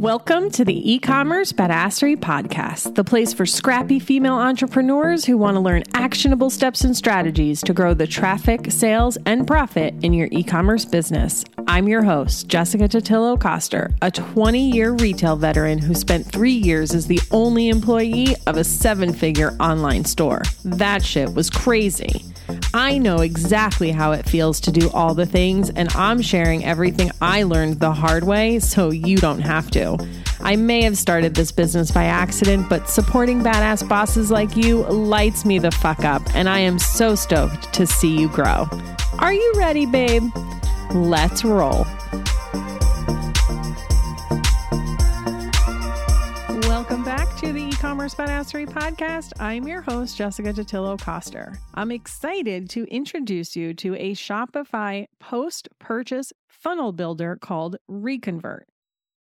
Welcome to the e commerce badassery podcast, the place for scrappy female entrepreneurs who want to learn actionable steps and strategies to grow the traffic, sales, and profit in your e commerce business. I'm your host, Jessica Totillo Coster, a 20 year retail veteran who spent three years as the only employee of a seven figure online store. That shit was crazy. I know exactly how it feels to do all the things, and I'm sharing everything I learned the hard way so you don't have to. I may have started this business by accident, but supporting badass bosses like you lights me the fuck up, and I am so stoked to see you grow. Are you ready, babe? Let's roll. E-commerce badassery podcast. I'm your host, Jessica Totillo Coster. I'm excited to introduce you to a Shopify post-purchase funnel builder called Reconvert.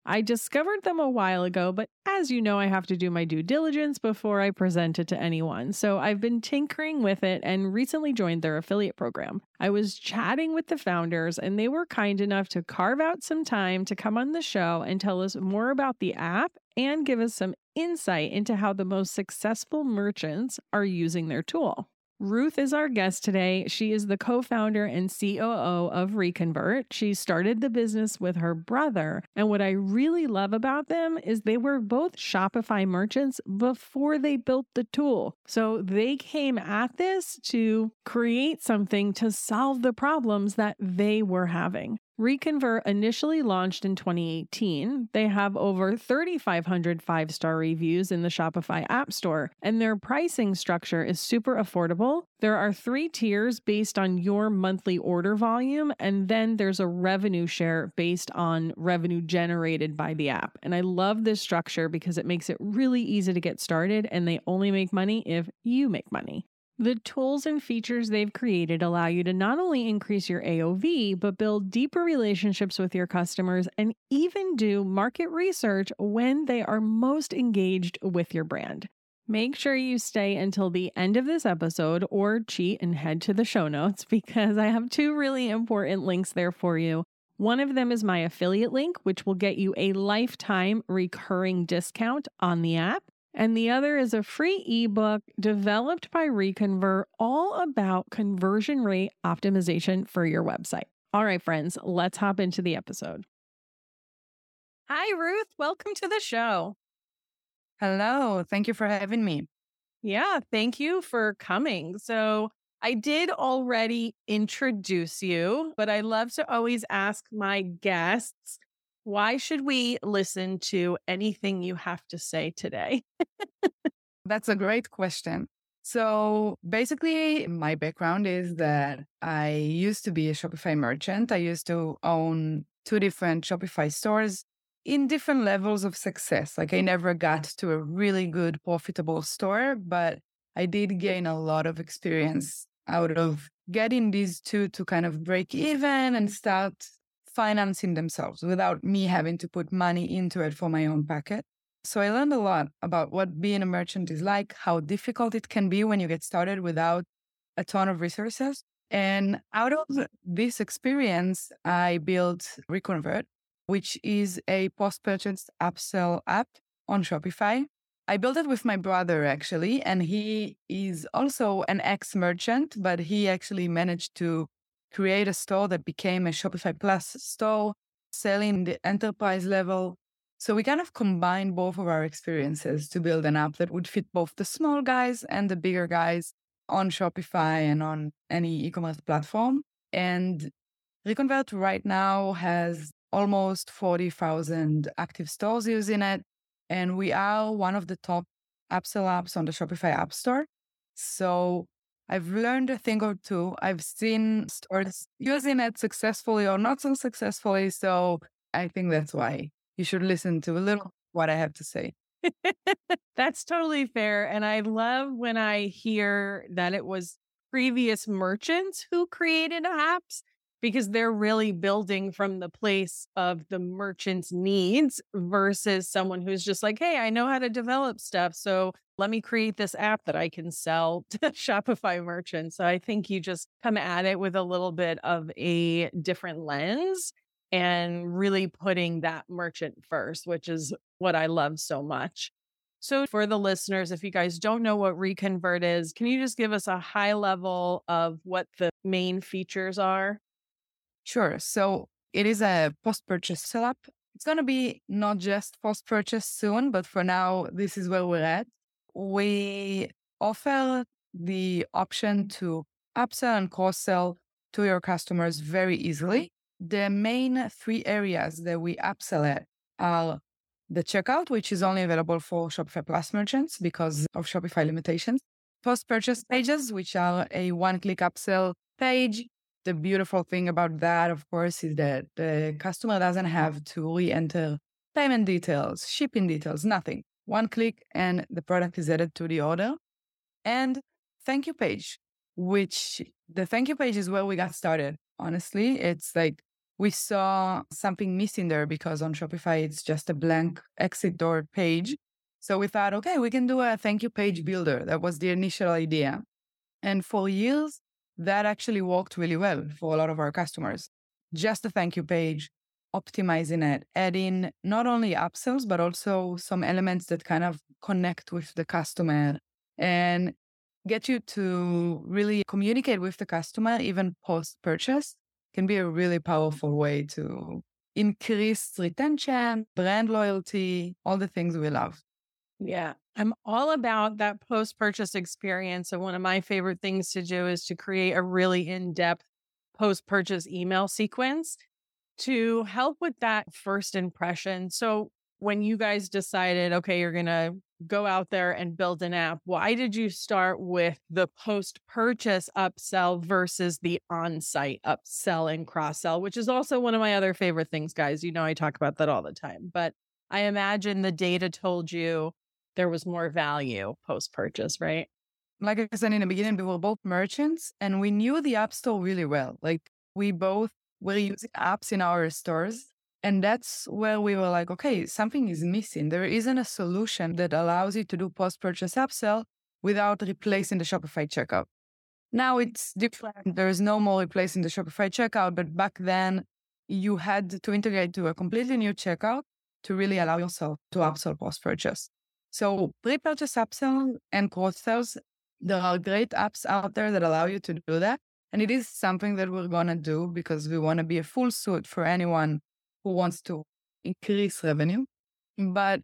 I discovered them a while ago, but as you know, I have to do my due diligence before I present it to anyone. So I've been tinkering with it and recently joined their affiliate program. I was chatting with the founders, and they were kind enough to carve out some time to come on the show and tell us more about the app and give us some insight into how the most successful merchants are using their tool. Ruth is our guest today. She is the co founder and COO of Reconvert. She started the business with her brother. And what I really love about them is they were both Shopify merchants before they built the tool. So they came at this to create something to solve the problems that they were having. Reconvert initially launched in 2018. They have over 3,500 five star reviews in the Shopify App Store, and their pricing structure is super affordable. There are three tiers based on your monthly order volume, and then there's a revenue share based on revenue generated by the app. And I love this structure because it makes it really easy to get started, and they only make money if you make money. The tools and features they've created allow you to not only increase your AOV, but build deeper relationships with your customers and even do market research when they are most engaged with your brand. Make sure you stay until the end of this episode or cheat and head to the show notes because I have two really important links there for you. One of them is my affiliate link, which will get you a lifetime recurring discount on the app and the other is a free ebook developed by Reconvert all about conversion rate optimization for your website. All right, friends, let's hop into the episode. Hi, Ruth. Welcome to the show. Hello. Thank you for having me. Yeah, thank you for coming. So, I did already introduce you, but I love to always ask my guests why should we listen to anything you have to say today? That's a great question. So basically, my background is that I used to be a Shopify merchant. I used to own two different Shopify stores in different levels of success. Like I never got to a really good, profitable store, but I did gain a lot of experience out of getting these two to kind of break even and start financing themselves without me having to put money into it for my own pocket. So I learned a lot about what being a merchant is like, how difficult it can be when you get started without a ton of resources. And out of this experience, I built Reconvert, which is a post purchase upsell app on Shopify. I built it with my brother actually, and he is also an ex merchant, but he actually managed to create a store that became a Shopify Plus store, selling the enterprise level. So we kind of combined both of our experiences to build an app that would fit both the small guys and the bigger guys on Shopify and on any e-commerce platform. And Reconvert right now has almost 40,000 active stores using it. And we are one of the top upsell apps on the Shopify App Store. So I've learned a thing or two. I've seen stores using it successfully or not so successfully. So I think that's why you should listen to a little what I have to say. that's totally fair. And I love when I hear that it was previous merchants who created apps because they're really building from the place of the merchant's needs versus someone who's just like, hey, I know how to develop stuff. So let me create this app that I can sell to Shopify merchants. So I think you just come at it with a little bit of a different lens. and really putting that merchant first, which is what I love so much. So, for the listeners, if you guys don't know what Reconvert is, can you just give us a high level of what the main features are? Sure. So, it is a post purchase app. It's going to be not just post purchase soon, but for now, this is where we're at. We offer the option to upsell and cross sell to your customers very easily. The main three areas that we upsell at are the checkout, which is only available for Shopify Plus merchants because of Shopify limitations. Post purchase pages, which are a one click upsell page. The beautiful thing about that, of course, is that the customer doesn't have to re enter payment details, shipping details, nothing. One click and the product is added to the order. And thank you page, which the thank you page is where we got started. Honestly, it's like we saw something missing there because on Shopify, it's just a blank exit door page. So we thought, okay, we can do a thank you page builder. That was the initial idea. And for years, that actually worked really well for a lot of our customers. Just a thank you page, optimizing it, adding not only upsells, but also some elements that kind of connect with the customer and get you to really communicate with the customer even post purchase can be a really powerful way to increase retention, brand loyalty, all the things we love. Yeah, I'm all about that post purchase experience. And one of my favorite things to do is to create a really in depth post purchase email sequence to help with that first impression. So, when you guys decided, okay, you're going to go out there and build an app, why did you start with the post purchase upsell versus the on site upsell and cross sell, which is also one of my other favorite things, guys? You know, I talk about that all the time, but I imagine the data told you there was more value post purchase, right? Like I said in the beginning, we were both merchants and we knew the app store really well. Like we both were using apps in our stores and that's where we were like, okay, something is missing. There isn't a solution that allows you to do post purchase upsell without replacing the Shopify checkout. Now it's different. There is no more replacing the Shopify checkout, but back then you had to integrate to a completely new checkout to really allow yourself to upsell post purchase. So pre purchase upsell and cross sells, there are great apps out there that allow you to do that. And it is something that we're going to do because we want to be a full suit for anyone who wants to increase revenue. But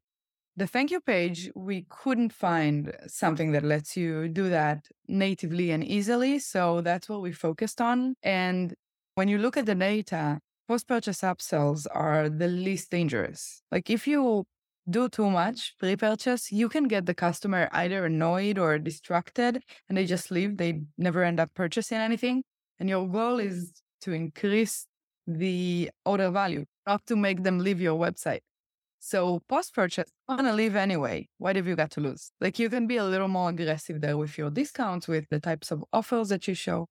the thank you page, we couldn't find something that lets you do that natively and easily. So that's what we focused on. And when you look at the data, post purchase upsells are the least dangerous. Like if you do too much pre purchase, you can get the customer either annoyed or distracted and they just leave. They never end up purchasing anything. And your goal is to increase the order value, not to make them leave your website. So post purchase, I want to leave anyway. What have you got to lose? Like you can be a little more aggressive there with your discounts, with the types of offers that you show.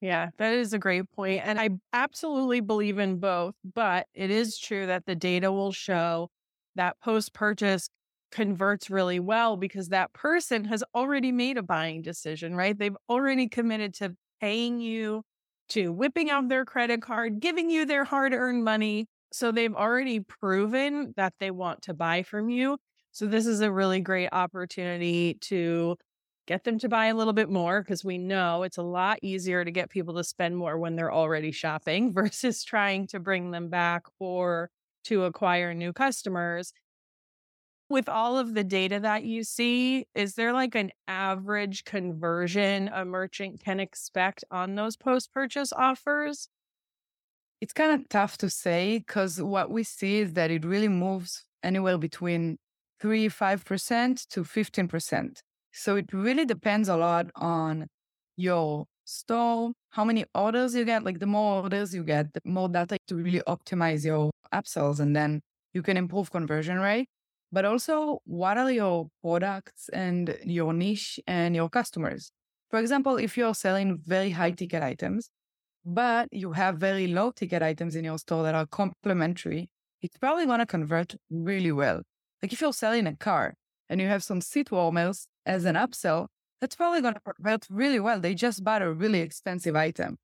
Yeah, that is a great point. And I absolutely believe in both, but it is true that the data will show that post purchase converts really well because that person has already made a buying decision, right? They've already committed to paying you to whipping out their credit card, giving you their hard earned money. So they've already proven that they want to buy from you. So this is a really great opportunity to get them to buy a little bit more because we know it's a lot easier to get people to spend more when they're already shopping versus trying to bring them back or to acquire new customers with all of the data that you see, is there like an average conversion a merchant can expect on those post purchase offers? It's kind of tough to say because what we see is that it really moves anywhere between 3 5% to 15%. So it really depends a lot on your store, how many orders you get. Like the more orders you get, the more data to really optimize your upsells and then you can improve conversion rate but also what are your products and your niche and your customers. For example, if you're selling very high ticket items, but you have very low ticket items in your store that are complementary, it's probably going to convert really well. Like if you're selling a car and you have some seat warmers as an upsell, that's probably going to convert really well. They just bought a really expensive item.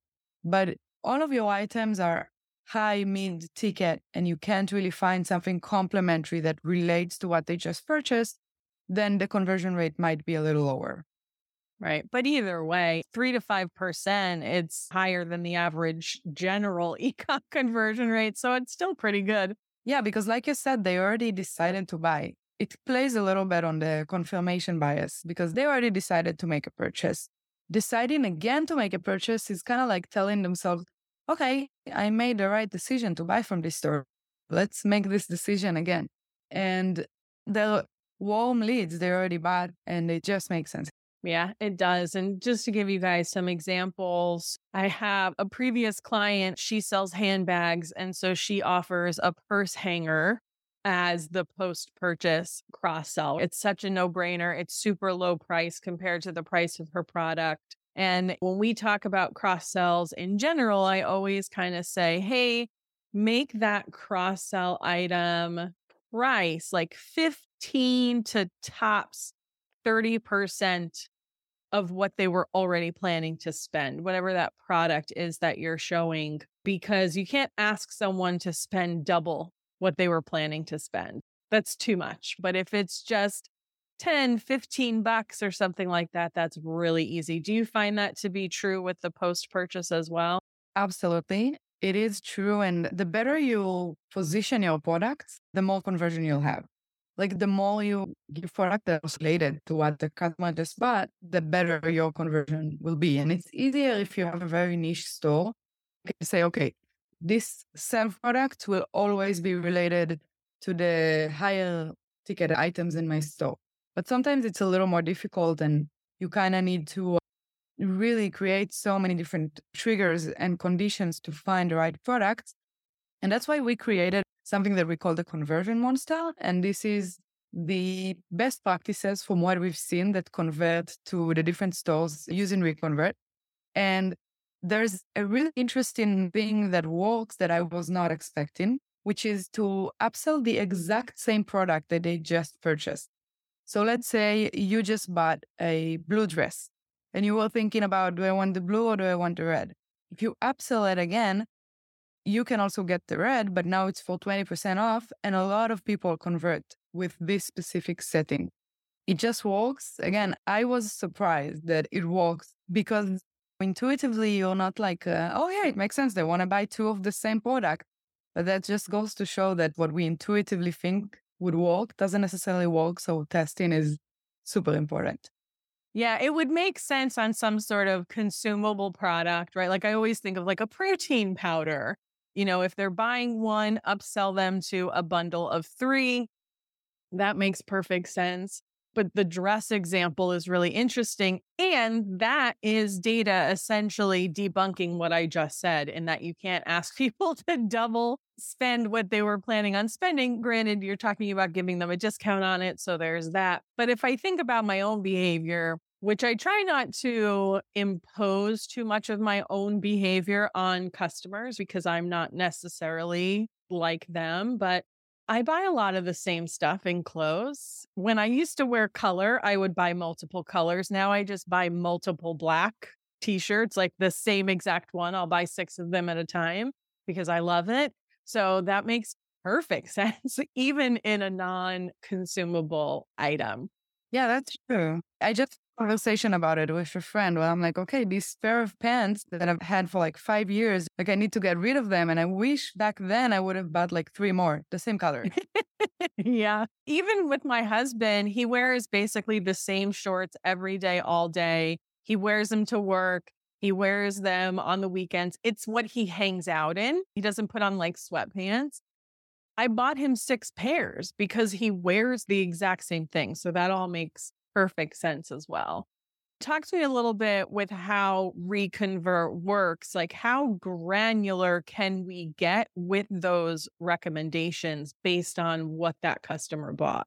But all of your items are high mid ticket and you can't really find something complementary that relates to what they just purchased, then the conversion rate might be a little lower. Right. But either way, three to 5%, it's higher than the average general ecom conversion rate. So it's still pretty good. Yeah, because like you said, they already decided to buy. It plays a little bit on the confirmation bias because they already decided to make a purchase. Deciding again to make a purchase is kind of like telling themselves, okay, I made the right decision to buy from this store. Let's make this decision again. And the warm leads they already bought and it just makes sense. Yeah, it does. And just to give you guys some examples, I have a previous client, she sells handbags. And so she offers a purse hanger as the post purchase cross sell. It's such a no brainer. It's super low price compared to the price of her product. And when we talk about cross sells in general, I always kind of say, hey, make that cross sell item price like 15 to tops 30% of what they were already planning to spend, whatever that product is that you're showing, because you can't ask someone to spend double what they were planning to spend. That's too much. But if it's just 10, 15 bucks or something like that, that's really easy. Do you find that to be true with the post purchase as well? Absolutely. It is true. And the better you position your products, the more conversion you'll have. Like the more you give product that's related to what the customer just bought, the better your conversion will be. And it's easier if you have a very niche store. You can say, okay, this same product will always be related to the higher ticket items in my store. But sometimes it's a little more difficult and you kind of need to really create so many different triggers and conditions to find the right product. And that's why we created something that we call the conversion monster. And this is the best practices from what we've seen that convert to the different stores using Reconvert. And there's a really interesting thing that works that I was not expecting, which is to upsell the exact same product that they just purchased. So let's say you just bought a blue dress and you were thinking about, do I want the blue or do I want the red? If you upsell it again, you can also get the red, but now it's for 20% off. And a lot of people convert with this specific setting. It just works. Again, I was surprised that it works because intuitively you're not like, uh, oh, yeah, it makes sense. They want to buy two of the same product. But that just goes to show that what we intuitively think would work doesn't necessarily work. So testing is super important. Yeah, it would make sense on some sort of consumable product, right? Like I always think of like a protein powder. You know, if they're buying one, upsell them to a bundle of three. That makes perfect sense. But the dress example is really interesting. And that is data essentially debunking what I just said, in that you can't ask people to double spend what they were planning on spending. Granted, you're talking about giving them a discount on it. So there's that. But if I think about my own behavior, which I try not to impose too much of my own behavior on customers because I'm not necessarily like them, but I buy a lot of the same stuff in clothes. When I used to wear color, I would buy multiple colors. Now I just buy multiple black t shirts, like the same exact one. I'll buy six of them at a time because I love it. So that makes perfect sense, even in a non consumable item. Yeah, that's true. I just conversation about it with a friend where I'm like, okay, these pair of pants that I've had for like five years, like I need to get rid of them. And I wish back then I would have bought like three more, the same color. yeah. Even with my husband, he wears basically the same shorts every day, all day. He wears them to work. He wears them on the weekends. It's what he hangs out in. He doesn't put on like sweatpants. I bought him six pairs because he wears the exact same thing. So that all makes perfect sense as well. Talk to me a little bit with how Reconvert works. Like, how granular can we get with those recommendations based on what that customer bought?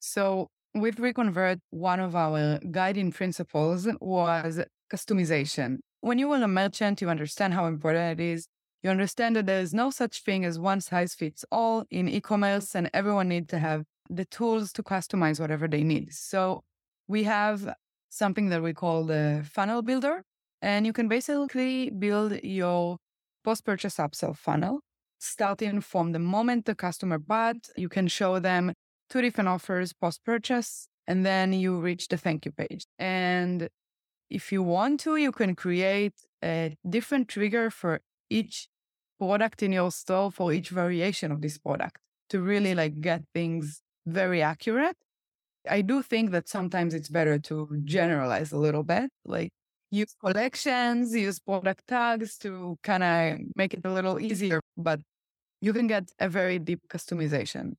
So, with Reconvert, one of our guiding principles was customization. When you are a merchant, you understand how important it is. You understand that there is no such thing as one size fits all in e commerce, and everyone needs to have the tools to customize whatever they need. So, we have something that we call the funnel builder. And you can basically build your post purchase upsell funnel starting from the moment the customer bought. You can show them two different offers post purchase, and then you reach the thank you page. And if you want to, you can create a different trigger for each product in your store for each variation of this product to really like get things very accurate. I do think that sometimes it's better to generalize a little bit, like use collections, use product tags to kind of make it a little easier, but you can get a very deep customization.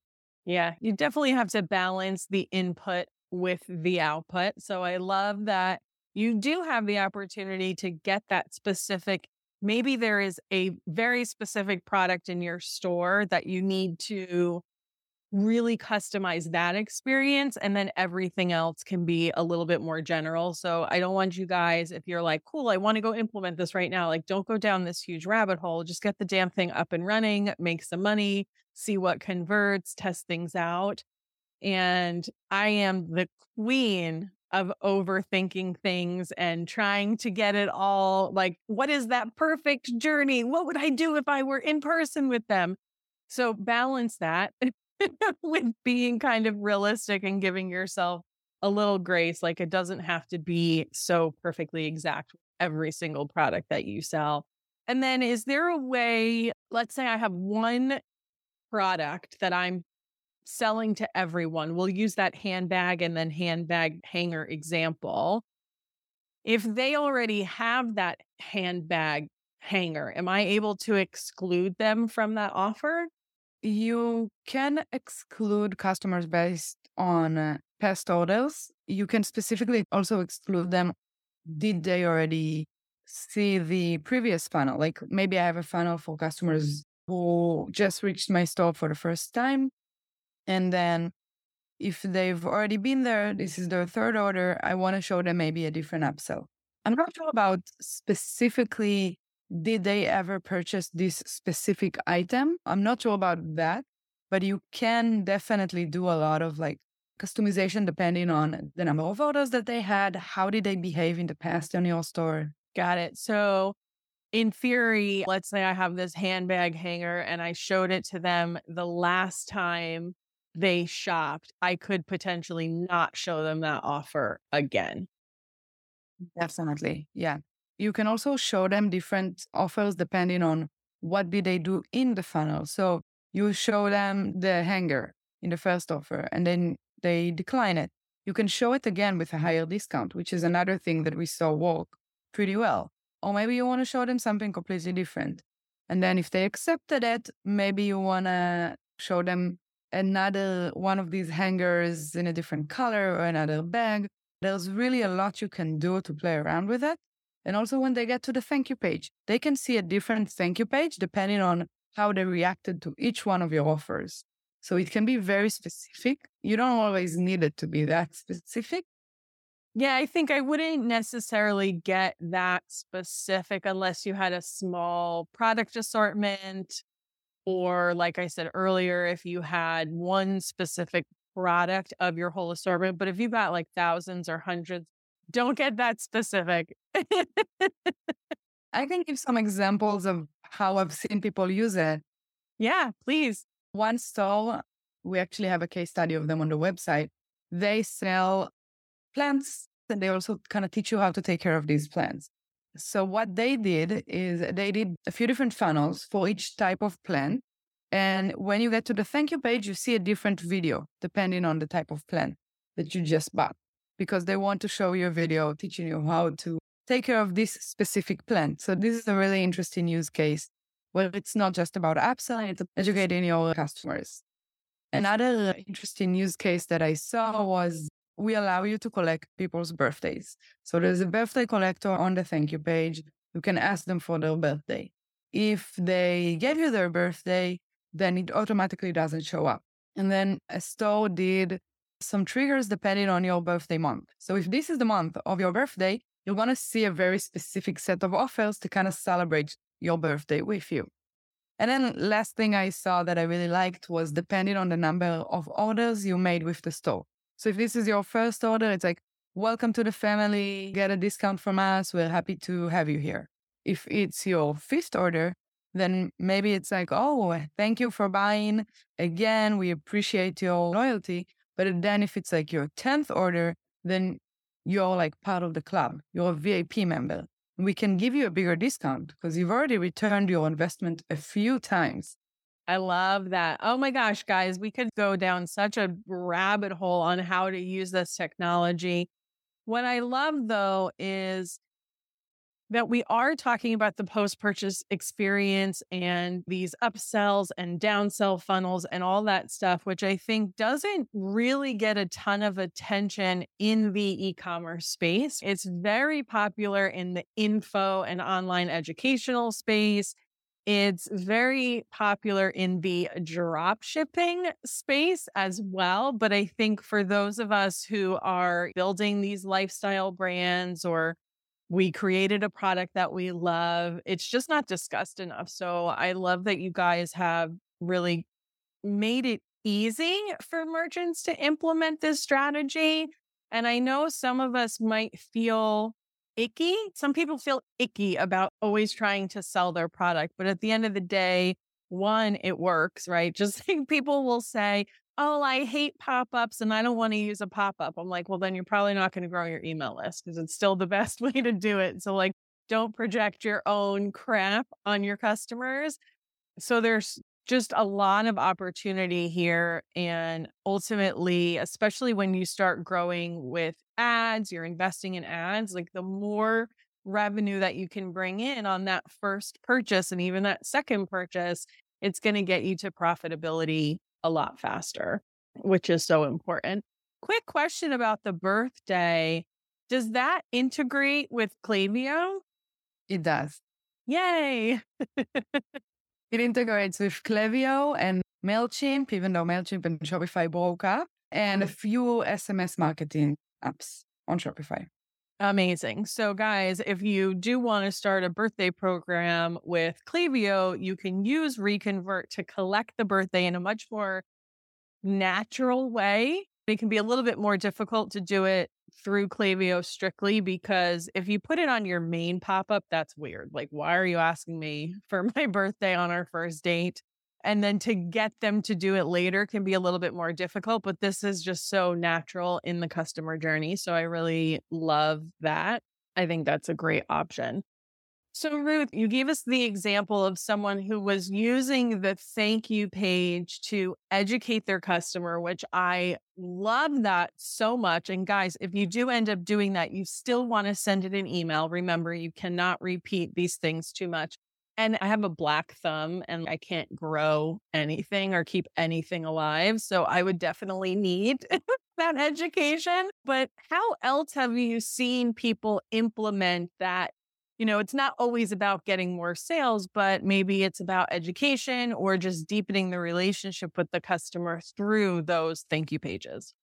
Yeah, you definitely have to balance the input with the output. So I love that you do have the opportunity to get that specific. Maybe there is a very specific product in your store that you need to really customize that experience and then everything else can be a little bit more general. So I don't want you guys if you're like, "Cool, I want to go implement this right now." Like don't go down this huge rabbit hole. Just get the damn thing up and running, make some money, see what converts, test things out. And I am the queen of overthinking things and trying to get it all like, what is that perfect journey? What would I do if I were in person with them? So balance that with being kind of realistic and giving yourself a little grace. Like it doesn't have to be so perfectly exact every single product that you sell. And then is there a way, let's say I have one product that I'm selling to everyone. We'll use that handbag and then handbag hanger example. If they already have that handbag hanger, am I able to exclude them from that offer? You can exclude customers based on past orders. You can specifically also exclude them. Did they already see the previous funnel? Like maybe I have a funnel for customers mm. who just reached my store for the first time and then if they've already been there, this is their third order, I want to show them maybe a different upsell. I'm not sure about specifically did they ever purchase this specific item. I'm not sure about that, but you can definitely do a lot of like customization depending on the number of orders that they had, how did they behave in the past on your store. Got it. So in theory, let's say I have this handbag hanger and I showed it to them the last time they shopped, I could potentially not show them that offer again. Definitely. Yeah. You can also show them different offers depending on what did they do in the funnel. So you show them the hanger in the first offer and then they decline it. You can show it again with a higher discount, which is another thing that we saw work pretty well. Or maybe you want to show them something completely different. And then if they accepted it, maybe you want to show them another one of these hangers in a different color or another bag. There's really a lot you can do to play around with it. And also, when they get to the thank you page, they can see a different thank you page depending on how they reacted to each one of your offers. So it can be very specific. You don't always need it to be that specific. Yeah, I think I wouldn't necessarily get that specific unless you had a small product assortment or, like I said earlier, if you had one specific product of your whole assortment, but if you've got like thousands or hundreds, don't get that specific. I can give some examples of how I've seen people use it. Yeah, please. One store, we actually have a case study of them on the website. They sell plants and they also kind of teach you how to take care of these plants. So what they did is they did a few different funnels for each type of plan. And when you get to the thank you page, you see a different video depending on the type of plan that you just bought, because they want to show you a video teaching you how to take care of this specific plant. So this is a really interesting use case where it's not just about upselling, it's educating your customers. Another interesting use case that I saw was we allow you to collect people's birthdays. So there's a birthday collector on the thank you page. You can ask them for their birthday. If they gave you their birthday, then it automatically doesn't show up. And then a store did some triggers depending on your birthday month. So if this is the month of your birthday, you're going to see a very specific set of offers to kind of celebrate your birthday with you. And then last thing I saw that I really liked was depending on the number of orders you made with the store. So if this is your first order, it's like, welcome to the family, get a discount from us. We're happy to have you here. If it's your fifth order, then maybe it's like, oh, thank you for buying again. We appreciate your loyalty. But then if it's like your 10th order, then you're like part of the club. You're a VIP member. We can give you a bigger discount because you've already returned your investment a few times. I love that. Oh my gosh, guys, we could go down such a rabbit hole on how to use this technology. What I love though is that we are talking about the post purchase experience and these upsells and downsell funnels and all that stuff, which I think doesn't really get a ton of attention in the e commerce space. It's very popular in the info and online educational space. It's very popular in the drop shipping space as well. But I think for those of us who are building these lifestyle brands or we created a product that we love. It's just not discussed enough. So I love that you guys have really made it easy for merchants to implement this strategy. And I know some of us might feel icky. Some people feel icky about always trying to sell their product. But at the end of the day, one, it works, right? Just like people will say, oh, I hate pop ups and I don't want to use a pop up. I'm like, well, then you're probably not going to grow your email list because it's still the best way to do it. So, like, don't project your own crap on your customers. So, there's just a lot of opportunity here. And ultimately, especially when you start growing with ads, you're investing in ads, like the more revenue that you can bring in on that first purchase and even that second purchase, it's going to get you to profitability a lot faster, which is so important. Quick question about the birthday. Does that integrate with Klaviyo? It does. Yay. it integrates with Klaviyo and MailChimp, even though MailChimp and Shopify broke up, and a mm-hmm. few SMS marketing apps on Shopify. Amazing. So, guys, if you do want to start a birthday program with Klaviyo, you can use Reconvert to collect the birthday in a much more natural way. It can be a little bit more difficult to do it through Klaviyo strictly because if you put it on your main pop up, that's weird. Like, why are you asking me for my birthday on our first date? And then to get them to do it later can be a little bit more difficult, but this is just so natural in the customer journey. So I really love that. I think that's a great option. So, Ruth, you gave us the example of someone who was using the thank you page to educate their customer, which I love that so much. And guys, if you do end up doing that, you still want to send it an email. Remember, you cannot repeat these things too much. And I have a black thumb and I can't grow anything or keep anything alive. So I would definitely need that education. But how else have you seen people implement that? You know, it's not always about getting more sales, but maybe it's about education or just deepening the relationship with the customer through those thank you pages.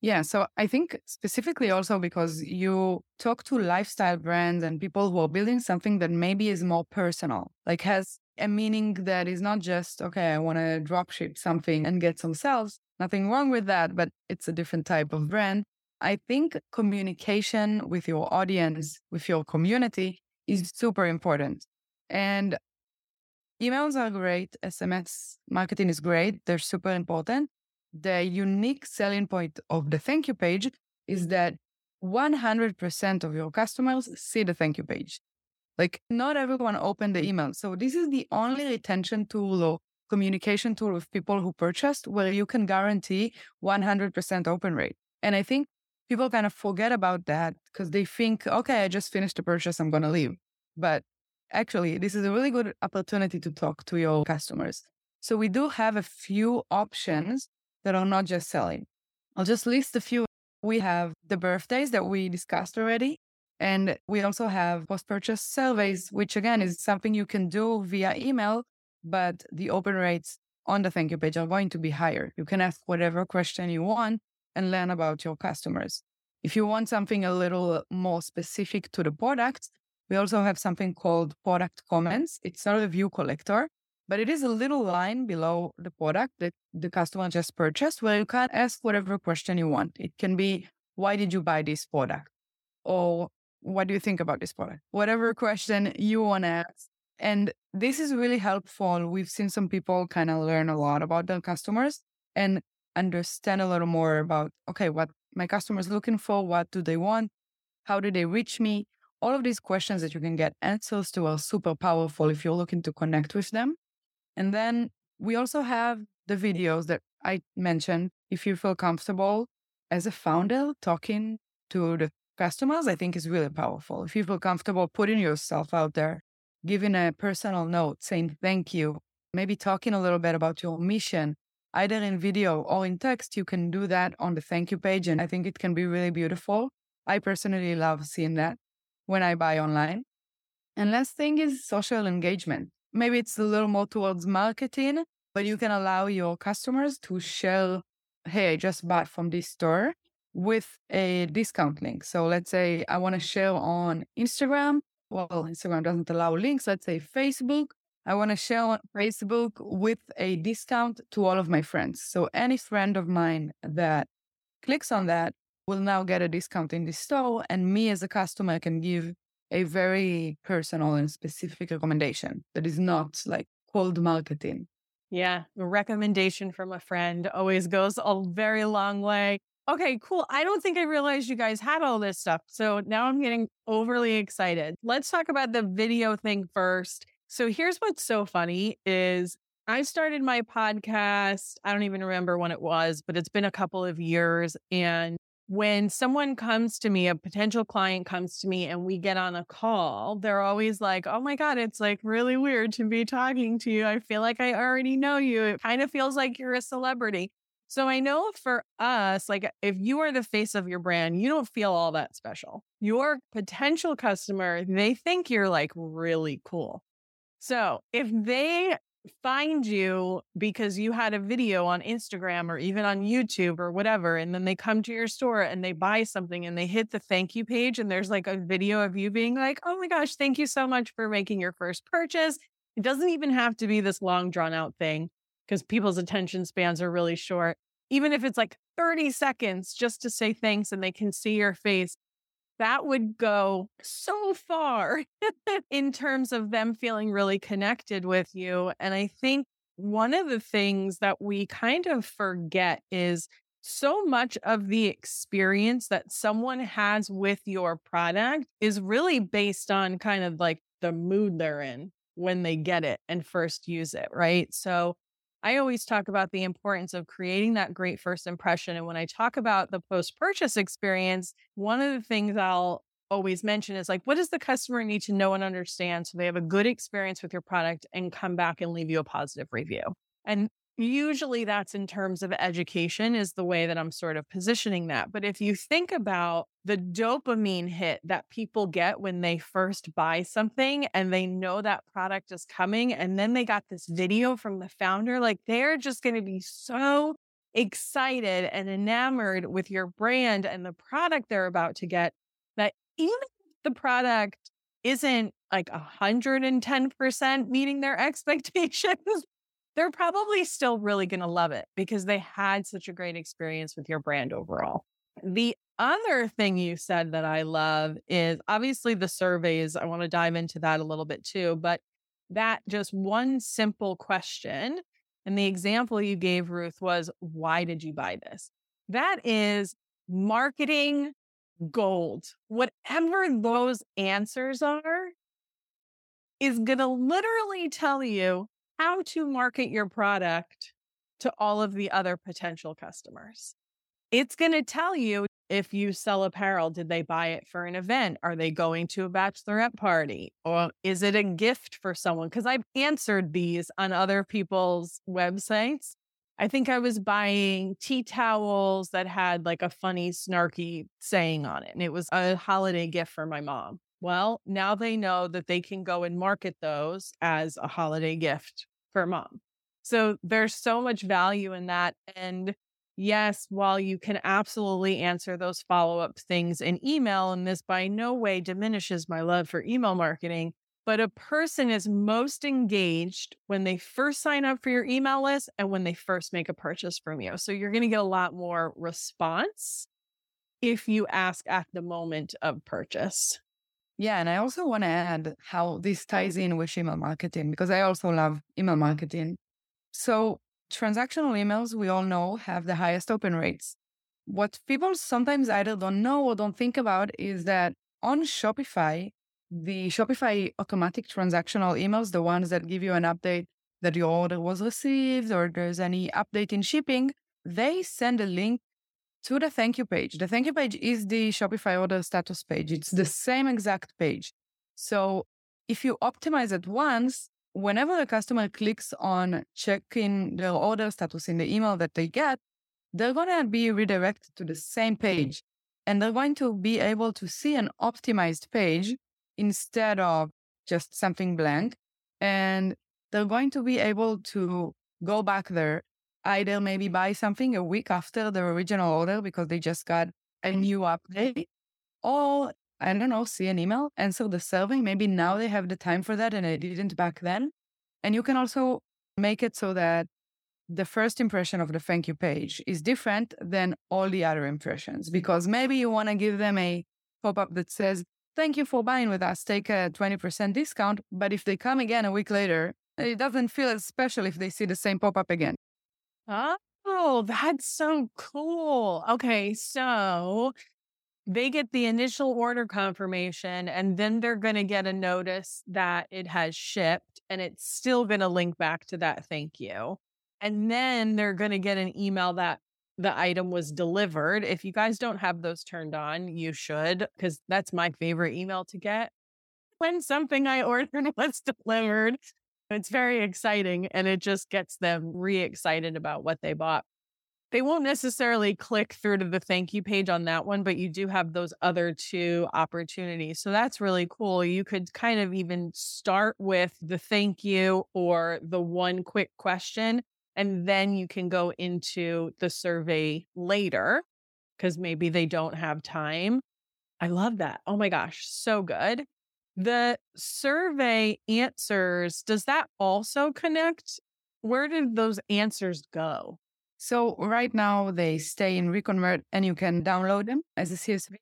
Yeah. So I think specifically also because you talk to lifestyle brands and people who are building something that maybe is more personal, like has a meaning that is not just, okay, I want to drop ship something and get some sales. Nothing wrong with that, but it's a different type of brand. I think communication with your audience, with your community is super important. And emails are great. SMS marketing is great. They're super important the unique selling point of the thank you page is that 100% of your customers see the thank you page. Like, not everyone opened the email. So, this is the only retention tool or communication tool with people who purchased where you can guarantee 100% open rate. And I think people kind of forget about that because they think, okay, I just finished the purchase, I'm going to leave. But actually, this is a really good opportunity to talk to your customers. So, we do have a few options that are not just selling. I'll just list a few. We have the birthdays that we discussed already. And we also have post purchase surveys, which again is something you can do via email, but the open rates on the thank you page are going to be higher. You can ask whatever question you want and learn about your customers. If you want something a little more specific to the product, we also have something called product comments. It's not a view collector, but it is a little line below the product that the customer just purchased where you can ask whatever question you want. It can be, why did you buy this product? Or what do you think about this product? Whatever question you want to ask. And this is really helpful. We've seen some people kind of learn a lot about their customers and understand a little more about, okay, what my customers looking for, what do they want, how do they reach me? All of these questions that you can get answers to are super powerful if you're looking to connect with them. And then we also have the videos that I mentioned. If you feel comfortable as a founder talking to the customers, I think is really powerful. If you feel comfortable putting yourself out there, giving a personal note, saying thank you, maybe talking a little bit about your mission, either in video or in text, you can do that on the thank you page. And I think it can be really beautiful. I personally love seeing that when I buy online. And last thing is social engagement. Maybe it's a little more towards marketing, but you can allow your customers to share, hey, I just bought from this store with a discount link. So let's say I want to share on Instagram. Well, Instagram doesn't allow links. Let's say Facebook. I want to share on Facebook with a discount to all of my friends. So any friend of mine that clicks on that will now get a discount in the store. And me as a customer can give a very personal and specific recommendation that is not like cold marketing. Yeah. A recommendation from a friend always goes a very long way. Okay, cool. I don't think I realized you guys had all this stuff. So now I'm getting overly excited. Let's talk about the video thing first. So here's what's so funny is I started my podcast, I don't even remember when it was, but it's been a couple of years and when someone comes to me, a potential client comes to me and we get on a call, they're always like, Oh my God, it's like really weird to be talking to you. I feel like I already know you. It kind of feels like you're a celebrity. So I know for us, like if you are the face of your brand, you don't feel all that special. Your potential customer, they think you're like really cool. So if they find you because you had a video on Instagram or even on YouTube or whatever. And then they come to your store and they buy something and they hit the thank you page. And there's like a video of you being like, oh my gosh, thank you so much for making your first purchase. It doesn't even have to be this long, drawn out thing because people's attention spans are really short. Even if it's like 30 seconds just to say thanks and they can see your face, that would go so far in terms of them feeling really connected with you. And I think one of the things that we kind of forget is so much of the experience that someone has with your product is really based on kind of like the mood they're in when they get it and first use it, right? So I always talk about the importance of creating that great first impression. And when I talk about the post purchase experience, one of the things I'll always mention is like, what does the customer need to know and understand so they have a good experience with your product and come back and leave you a positive review? And usually that's in terms of education, is the way that I'm sort of positioning that. But if you think about the dopamine hit that people get when they first buy something and they know that product is coming, and then they got this video from the founder, like they're just going to be so excited and enamored with your brand and the product they're about to get that even if the product isn't like 110% meeting their expectations, they're probably still really going to love it because they had such a great experience with your brand overall. The other thing you said that I love is obviously the surveys. I want to dive into that a little bit too, but that just one simple question. And the example you gave, Ruth, was why did you buy this? That is marketing gold. Whatever those answers are, is going to literally tell you how to market your product to all of the other potential customers. It's going to tell you if you sell apparel, did they buy it for an event? Are they going to a bachelorette party? Or is it a gift for someone? Because I've answered these on other people's websites. I think I was buying tea towels that had like a funny, snarky saying on it. And it was a holiday gift for my mom. Well, now they know that they can go and market those as a holiday gift for mom. So there's so much value in that. And yes, while you can absolutely answer those follow up things in email, and this by no way diminishes my love for email marketing, but a person is most engaged when they first sign up for your email list and when they first make a purchase from you. So you're going to get a lot more response if you ask at the moment of purchase. Yeah. And I also want to add how this ties in with email marketing because I also love email marketing. So, transactional emails, we all know, have the highest open rates. What people sometimes either don't know or don't think about is that on Shopify, the Shopify automatic transactional emails, the ones that give you an update that your order was received or there's any update in shipping, they send a link to the thank you page. The thank you page is the Shopify order status page. It's the same exact page. So if you optimize it once, whenever a customer clicks on checking their order status in the email that they get, they're going to be redirected to the same page and they're going to be able to see an optimized page instead of just something blank. And they're going to be able to go back there, either maybe buy something a week after the original order because they just got a mm-hmm. new update, or I don't know, see an email, answer the survey. Maybe now they have the time for that and they didn't back then. And you can also make it so that the first impression of the thank you page is different than all the other impressions because maybe you want to give them a pop up that says, Thank you for buying with us, take a 20% discount. But if they come again a week later, it doesn't feel as special if they see the same pop up again. Oh, that's so cool. Okay, so they get the initial order confirmation and then they're going to get a notice that it has shipped and it's still going to link back to that thank you. And then they're going to get an email that the item was delivered. If you guys don't have those turned on, you should, because that's my favorite email to get. When something I ordered was delivered, it's very exciting and it just gets them re excited about what they bought. They won't necessarily click through to the thank you page on that one, but you do have those other two opportunities. So that's really cool. You could kind of even start with the thank you or the one quick question and then you can go into the survey later because maybe they don't have time. I love that. Oh my gosh, so good. The survey answers, does that also connect? Where did those answers go? So, right now they stay in Reconvert and you can download them as a CSV.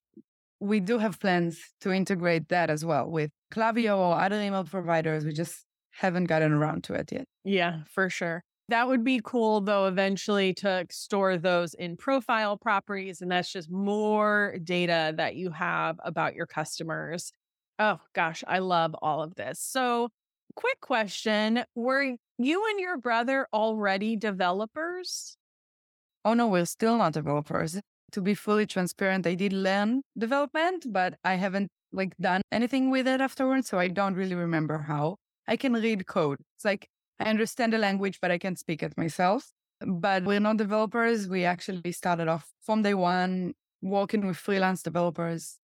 We do have plans to integrate that as well with Klaviyo or other email providers. We just haven't gotten around to it yet. Yeah, for sure. That would be cool, though, eventually to store those in profile properties. And that's just more data that you have about your customers. Oh, gosh, I love all of this. So, quick question Were you and your brother already developers? Oh, no, we're still not developers. To be fully transparent, I did learn development, but I haven't like done anything with it afterwards. So I don't really remember how. I can read code. It's like I understand the language, but I can't speak it myself. But we're not developers. We actually started off from day one working with freelance developers.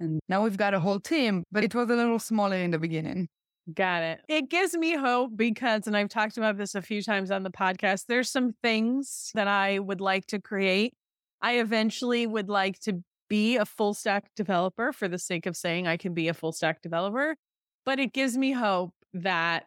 And now we've got a whole team, but it was a little smaller in the beginning. Got it. It gives me hope because, and I've talked about this a few times on the podcast, there's some things that I would like to create. I eventually would like to be a full stack developer for the sake of saying I can be a full stack developer, but it gives me hope that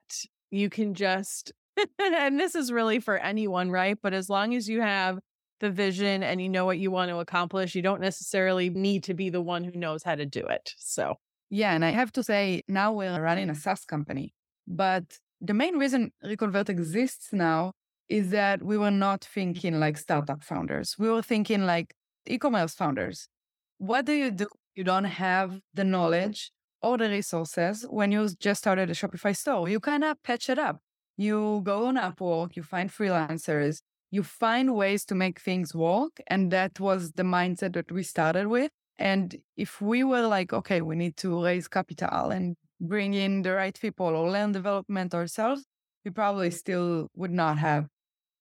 you can just, and this is really for anyone, right? But as long as you have the vision and you know what you want to accomplish, you don't necessarily need to be the one who knows how to do it. So, yeah. And I have to say, now we're running a SaaS company. But the main reason Reconvert exists now is that we were not thinking like startup founders. We were thinking like e commerce founders. What do you do? You don't have the knowledge or the resources when you just started a Shopify store. You kind of patch it up. You go on Upwork, you find freelancers, you find ways to make things work. And that was the mindset that we started with. And if we were like, okay, we need to raise capital and bring in the right people or learn development ourselves, we probably still would not have.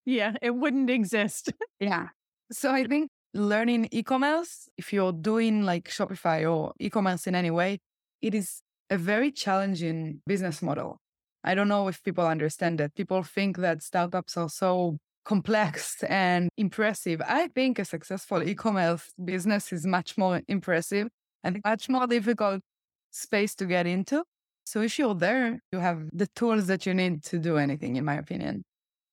Yeah, it wouldn't exist. yeah. So I think learning e commerce, if you're doing like Shopify or e commerce in any way, it is a very challenging business model. I don't know if people understand that. People think that startups are so complex and impressive. I think a successful e commerce business is much more impressive and much more difficult space to get into. So if you're there, you have the tools that you need to do anything, in my opinion.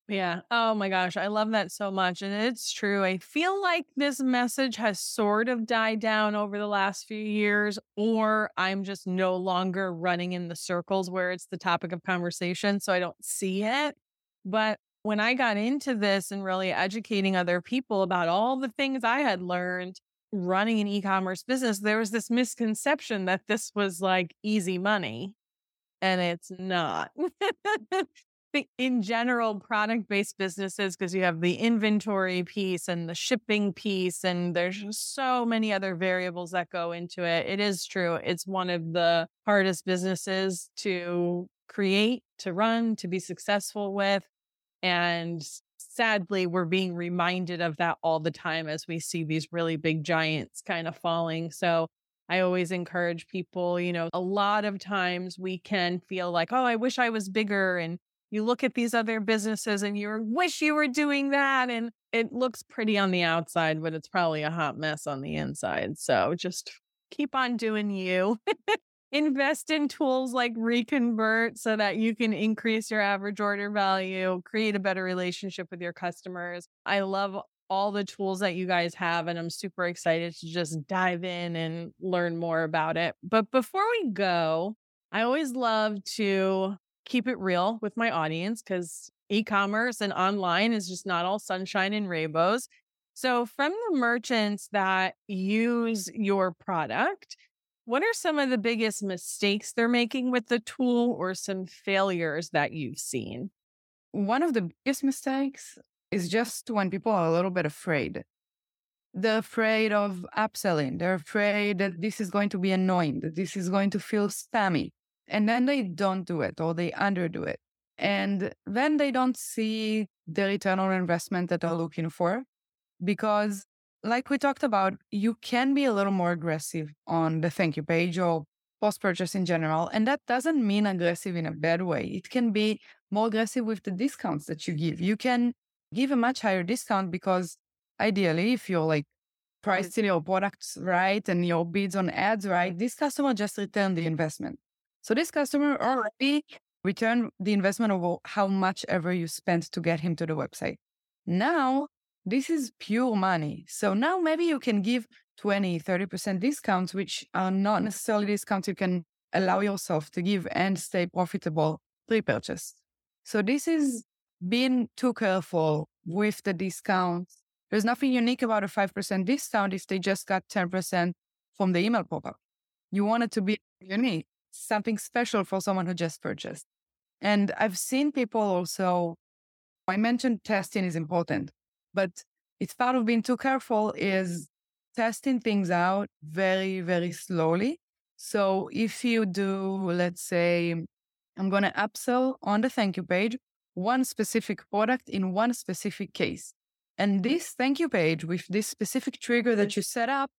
Yeah. Oh my gosh. I love that so much. And it's true. I feel like this message has sort of died down over the last few years, or I'm just no longer running in the circles where it's the topic of conversation. So I don't see it. But when I got into this and really educating other people about all the things I had learned running an e commerce business, there was this misconception that this was like easy money. And it's not. in general product based businesses because you have the inventory piece and the shipping piece and there's just so many other variables that go into it it is true it's one of the hardest businesses to create to run to be successful with and sadly we're being reminded of that all the time as we see these really big giants kind of falling so I always encourage people, you know, a lot of times we can feel like, oh, I wish I was bigger and you look at these other businesses and you wish you were doing that. And it looks pretty on the outside, but it's probably a hot mess on the inside. So just keep on doing you. Invest in tools like Reconvert so that you can increase your average order value, create a better relationship with your customers. I love all the tools that you guys have, and I'm super excited to just dive in and learn more about it. But before we go, I always love to keep it real with my audience because e-commerce and online is just not all sunshine and rainbows. So from the merchants that use your product, what are some of the biggest mistakes they're making with the tool or some failures that you've seen? One of the biggest mistakes is just when people are a little bit afraid. They're afraid of upselling. They're afraid that this is going to be annoying, that this is going to feel spammy and then they don't do it or they underdo it. And then they don't see the return on investment that they're looking for. Because, like we talked about, you can be a little more aggressive on the thank you page or post purchase in general. And that doesn't mean aggressive in a bad way. It can be more aggressive with the discounts that you give. You can give a much higher discount because ideally, if you're like mm-hmm. pricing your products right and your bids on ads right, this customer just return the investment. So this customer already returned the investment of how much ever you spent to get him to the website. Now, this is pure money. So now maybe you can give 20, 30% discounts, which are not necessarily discounts you can allow yourself to give and stay profitable pre-purchase. So this is being too careful with the discounts. There's nothing unique about a 5% discount if they just got 10% from the email pop-up. You want it to be unique something special for someone who just purchased. And I've seen people also, I mentioned testing is important, but it's part of being too careful is testing things out very, very slowly. So if you do, let's say, I'm going to upsell on the thank you page one specific product in one specific case. And this thank you page with this specific trigger that you set up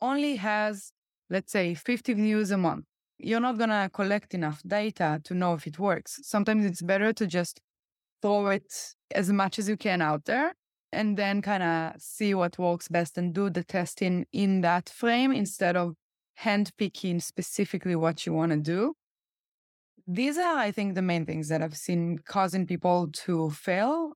only has, let's say, 50 views a month you're not going to collect enough data to know if it works. Sometimes it's better to just throw it as much as you can out there and then kind of see what works best and do the testing in that frame instead of handpicking specifically what you want to do. These are, I think, the main things that I've seen causing people to fail.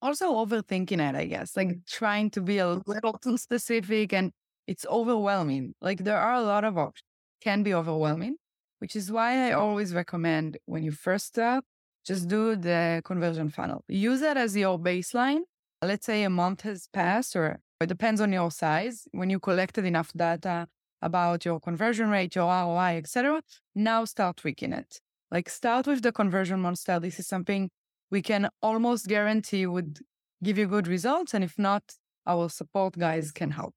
Also, overthinking it, I guess, like trying to be a little too specific and it's overwhelming. Like, there are a lot of options can be overwhelming, which is why I always recommend when you first start, just do the conversion funnel. Use it as your baseline. Let's say a month has passed, or it depends on your size. When you collected enough data about your conversion rate, your ROI, etc., now start tweaking it. Like start with the conversion monster. This is something we can almost guarantee would give you good results. And if not, our support guys can help.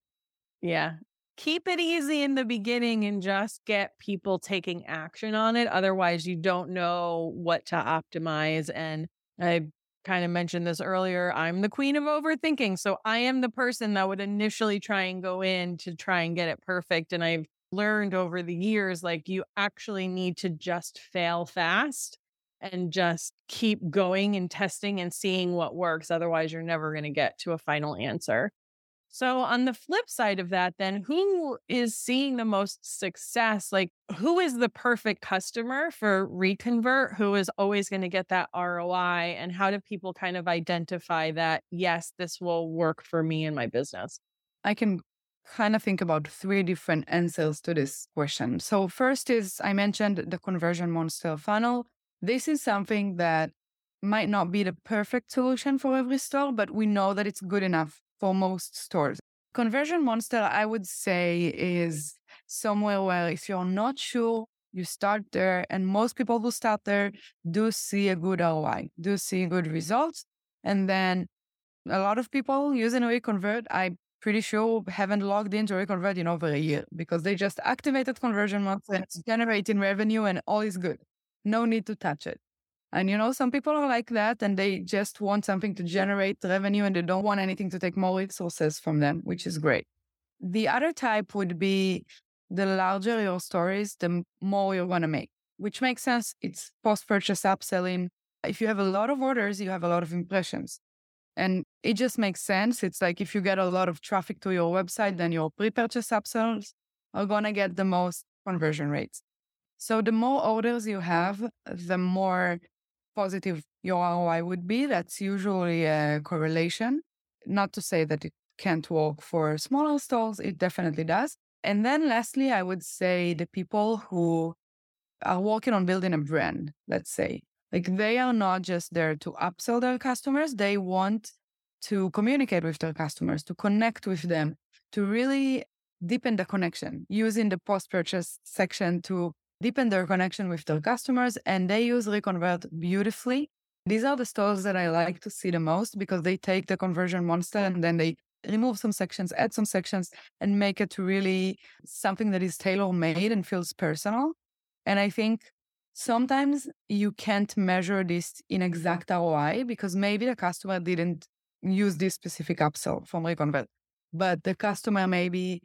Yeah keep it easy in the beginning and just get people taking action on it. Otherwise, you don't know what to optimize. And I kind of mentioned this earlier. I'm the queen of overthinking. So I am the person that would initially try and go in to try and get it perfect. And I've learned over the years like you actually need to just fail fast and just keep going and testing and seeing what works. Otherwise, you're never going to get to a final answer. So, on the flip side of that, then who is seeing the most success? Like, who is the perfect customer for reconvert? Who is always going to get that ROI? And how do people kind of identify that, yes, this will work for me and my business? I can kind of think about three different answers to this question. So, first is I mentioned the conversion monster funnel. This is something that might not be the perfect solution for every store, but we know that it's good enough for most stores. Conversion Monster, I would say, is somewhere where if you're not sure, you start there. And most people who start there do see a good ROI, do see good results. And then a lot of people using Reconvert, I'm pretty sure haven't logged into Reconvert in over a year because they just activated Conversion Monster, it's generating revenue and all is good. No need to touch it. And you know, some people are like that and they just want something to generate revenue and they don't want anything to take more resources from them, which is great. The other type would be the larger your stories, the more you're going to make, which makes sense. It's post purchase upselling. If you have a lot of orders, you have a lot of impressions. And it just makes sense. It's like if you get a lot of traffic to your website, then your pre purchase upsells are going to get the most conversion rates. So the more orders you have, the more positive your ROI would be. That's usually a correlation. Not to say that it can't work for smaller stores, it definitely does. And then lastly, I would say the people who are working on building a brand, let's say, like they are not just there to upsell their customers, they want to communicate with their customers, to connect with them, to really deepen the connection using the post purchase section to deepen their connection with their customers, and they use Reconvert beautifully. These are the stores that I like to see the most because they take the conversion monster and then they remove some sections, add some sections, and make it really something that is tailor made and feels personal. And I think sometimes you can't measure this in exact ROI because maybe the customer didn't use this specific upsell from Reconvert, but the customer maybe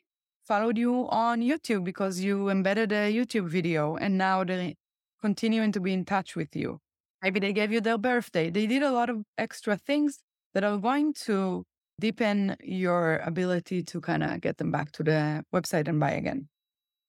followed you on YouTube because you embedded a YouTube video and now they're continuing to be in touch with you. Maybe they gave you their birthday. They did a lot of extra things that are going to deepen your ability to kind of get them back to the website and buy again.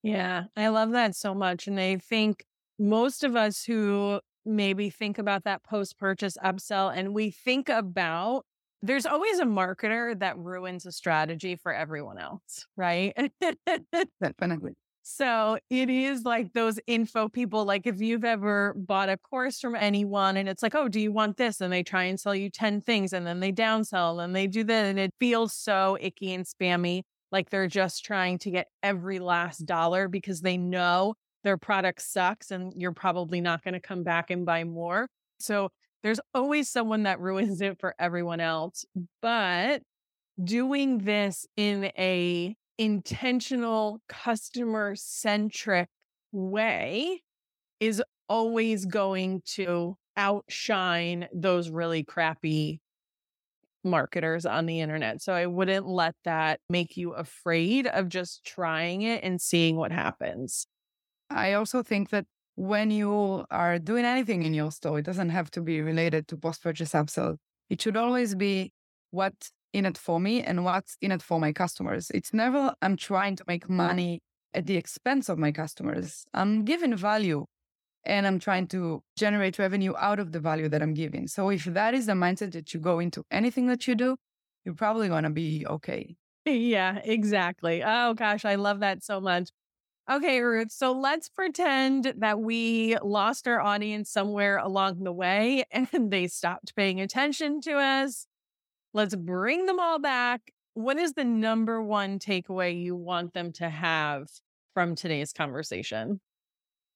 Yeah, I love that so much. And I think most of us who maybe think about that post purchase upsell and we think about there's always a marketer that ruins a strategy for everyone else, right? Definitely. So it is like those info people. Like if you've ever bought a course from anyone and it's like, oh, do you want this? And they try and sell you 10 things and then they downsell and they do that. And it feels so icky and spammy. Like they're just trying to get every last dollar because they know their product sucks and you're probably not going to come back and buy more. So there's always someone that ruins it for everyone else. But doing this in a intentional customer centric way is always going to outshine those really crappy marketers on the internet. So I wouldn't let that make you afraid of just trying it and seeing what happens. I also think that when you are doing anything in your store, it doesn't have to be related to post purchase upsell. It should always be what's in it for me and what's in it for my customers. It's never I'm trying to make money at the expense of my customers. I'm giving value and I'm trying to generate revenue out of the value that I'm giving. So if that is the mindset that you go into anything that you do, you're probably going to be okay. Yeah, exactly. Oh gosh, I love that so much. Okay, Ruth. So let's pretend that we lost our audience somewhere along the way and they stopped paying attention to us. Let's bring them all back. What is the number one takeaway you want them to have from today's conversation?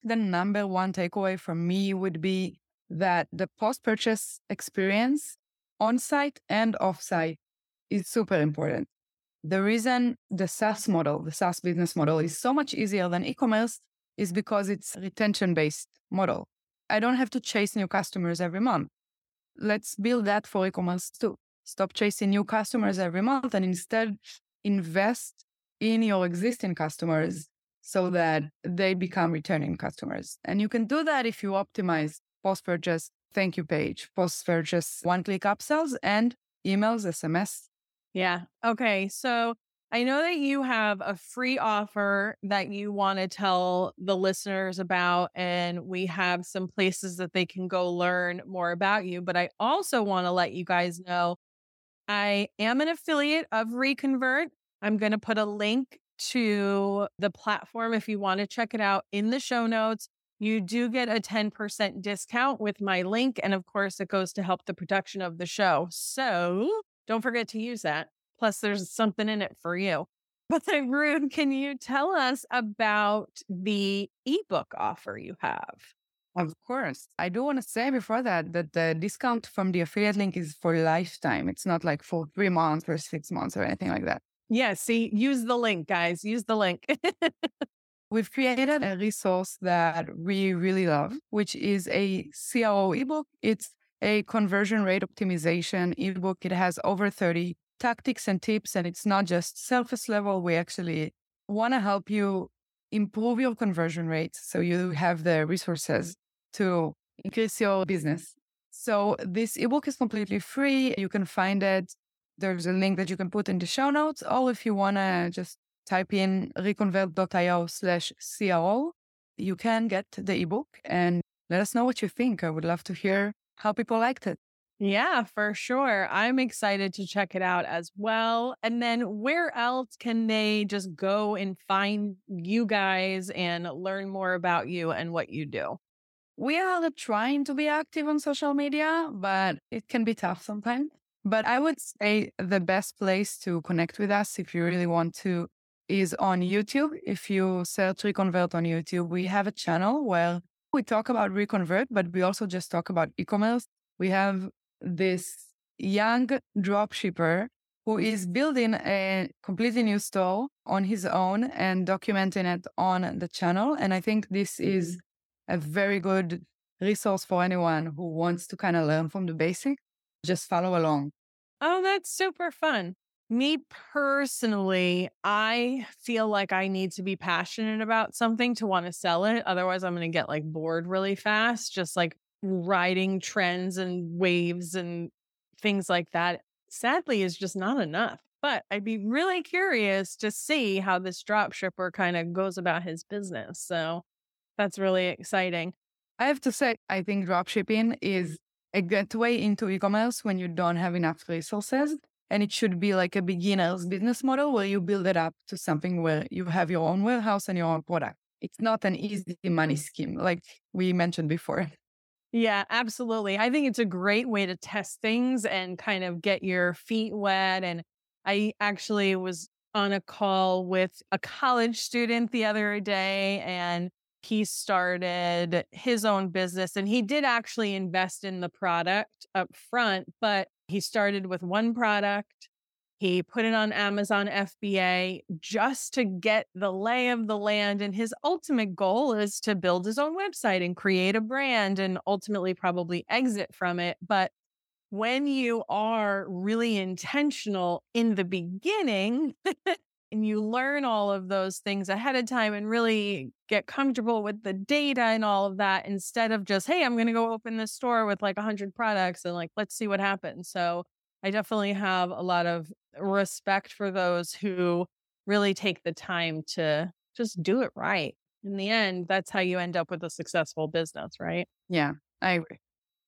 The number one takeaway from me would be that the post purchase experience on site and off site is super important. The reason the SaaS model, the SaaS business model is so much easier than e-commerce is because it's retention based model. I don't have to chase new customers every month. Let's build that for e-commerce too. Stop chasing new customers every month and instead invest in your existing customers so that they become returning customers. And you can do that if you optimize post purchase thank you page, post purchase one click upsells and emails, SMS, Yeah. Okay. So I know that you have a free offer that you want to tell the listeners about, and we have some places that they can go learn more about you. But I also want to let you guys know I am an affiliate of Reconvert. I'm going to put a link to the platform if you want to check it out in the show notes. You do get a 10% discount with my link. And of course, it goes to help the production of the show. So don't forget to use that. Plus, there's something in it for you. But then, Ruth, can you tell us about the ebook offer you have? Of course. I do want to say before that that the discount from the affiliate link is for lifetime. It's not like for three months or six months or anything like that. Yeah, see, use the link, guys. Use the link. We've created a resource that we really love, which is a CRO ebook. It's a conversion rate optimization ebook. It has over 30 tactics and tips, and it's not just surface level. We actually want to help you improve your conversion rates so you have the resources to increase your business. So this ebook is completely free. You can find it. There's a link that you can put in the show notes, or if you want to just type in reconvert.io slash CRO, you can get the ebook and let us know what you think. I would love to hear how people liked it. Yeah, for sure. I'm excited to check it out as well. And then where else can they just go and find you guys and learn more about you and what you do? We are trying to be active on social media, but it can be tough sometimes. But I would say the best place to connect with us if you really want to is on YouTube. If you search Reconvert on YouTube, we have a channel where we talk about Reconvert, but we also just talk about e commerce. We have this young dropshipper who is building a completely new store on his own and documenting it on the channel. And I think this is mm-hmm. a very good resource for anyone who wants to kind of learn from the basic. Just follow along. Oh, that's super fun. Me personally, I feel like I need to be passionate about something to want to sell it. Otherwise, I'm going to get like bored really fast, just like riding trends and waves and things like that. Sadly, is just not enough. But I'd be really curious to see how this drop shipper kind of goes about his business. So that's really exciting. I have to say, I think drop shipping mm-hmm. is a gateway into e commerce when you don't have enough resources. And it should be like a beginner's business model where you build it up to something where you have your own warehouse and your own product. It's not an easy money scheme, like we mentioned before. Yeah, absolutely. I think it's a great way to test things and kind of get your feet wet. And I actually was on a call with a college student the other day, and he started his own business and he did actually invest in the product up front, but he started with one product he put it on Amazon FBA just to get the lay of the land. And his ultimate goal is to build his own website and create a brand and ultimately probably exit from it. But when you are really intentional in the beginning and you learn all of those things ahead of time and really get comfortable with the data and all of that instead of just, hey, I'm going to go open this store with like 100 products and like, let's see what happens. So, I definitely have a lot of respect for those who really take the time to just do it right. In the end, that's how you end up with a successful business, right? Yeah, I agree.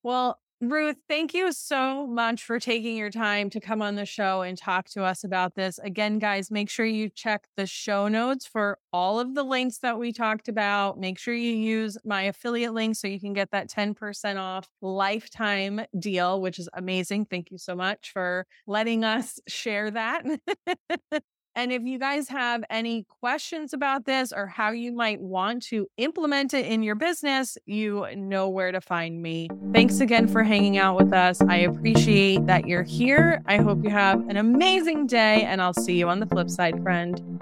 Well, Ruth, thank you so much for taking your time to come on the show and talk to us about this. Again, guys, make sure you check the show notes for all of the links that we talked about. Make sure you use my affiliate link so you can get that 10% off lifetime deal, which is amazing. Thank you so much for letting us share that. And if you guys have any questions about this or how you might want to implement it in your business, you know where to find me. Thanks again for hanging out with us. I appreciate that you're here. I hope you have an amazing day, and I'll see you on the flip side, friend.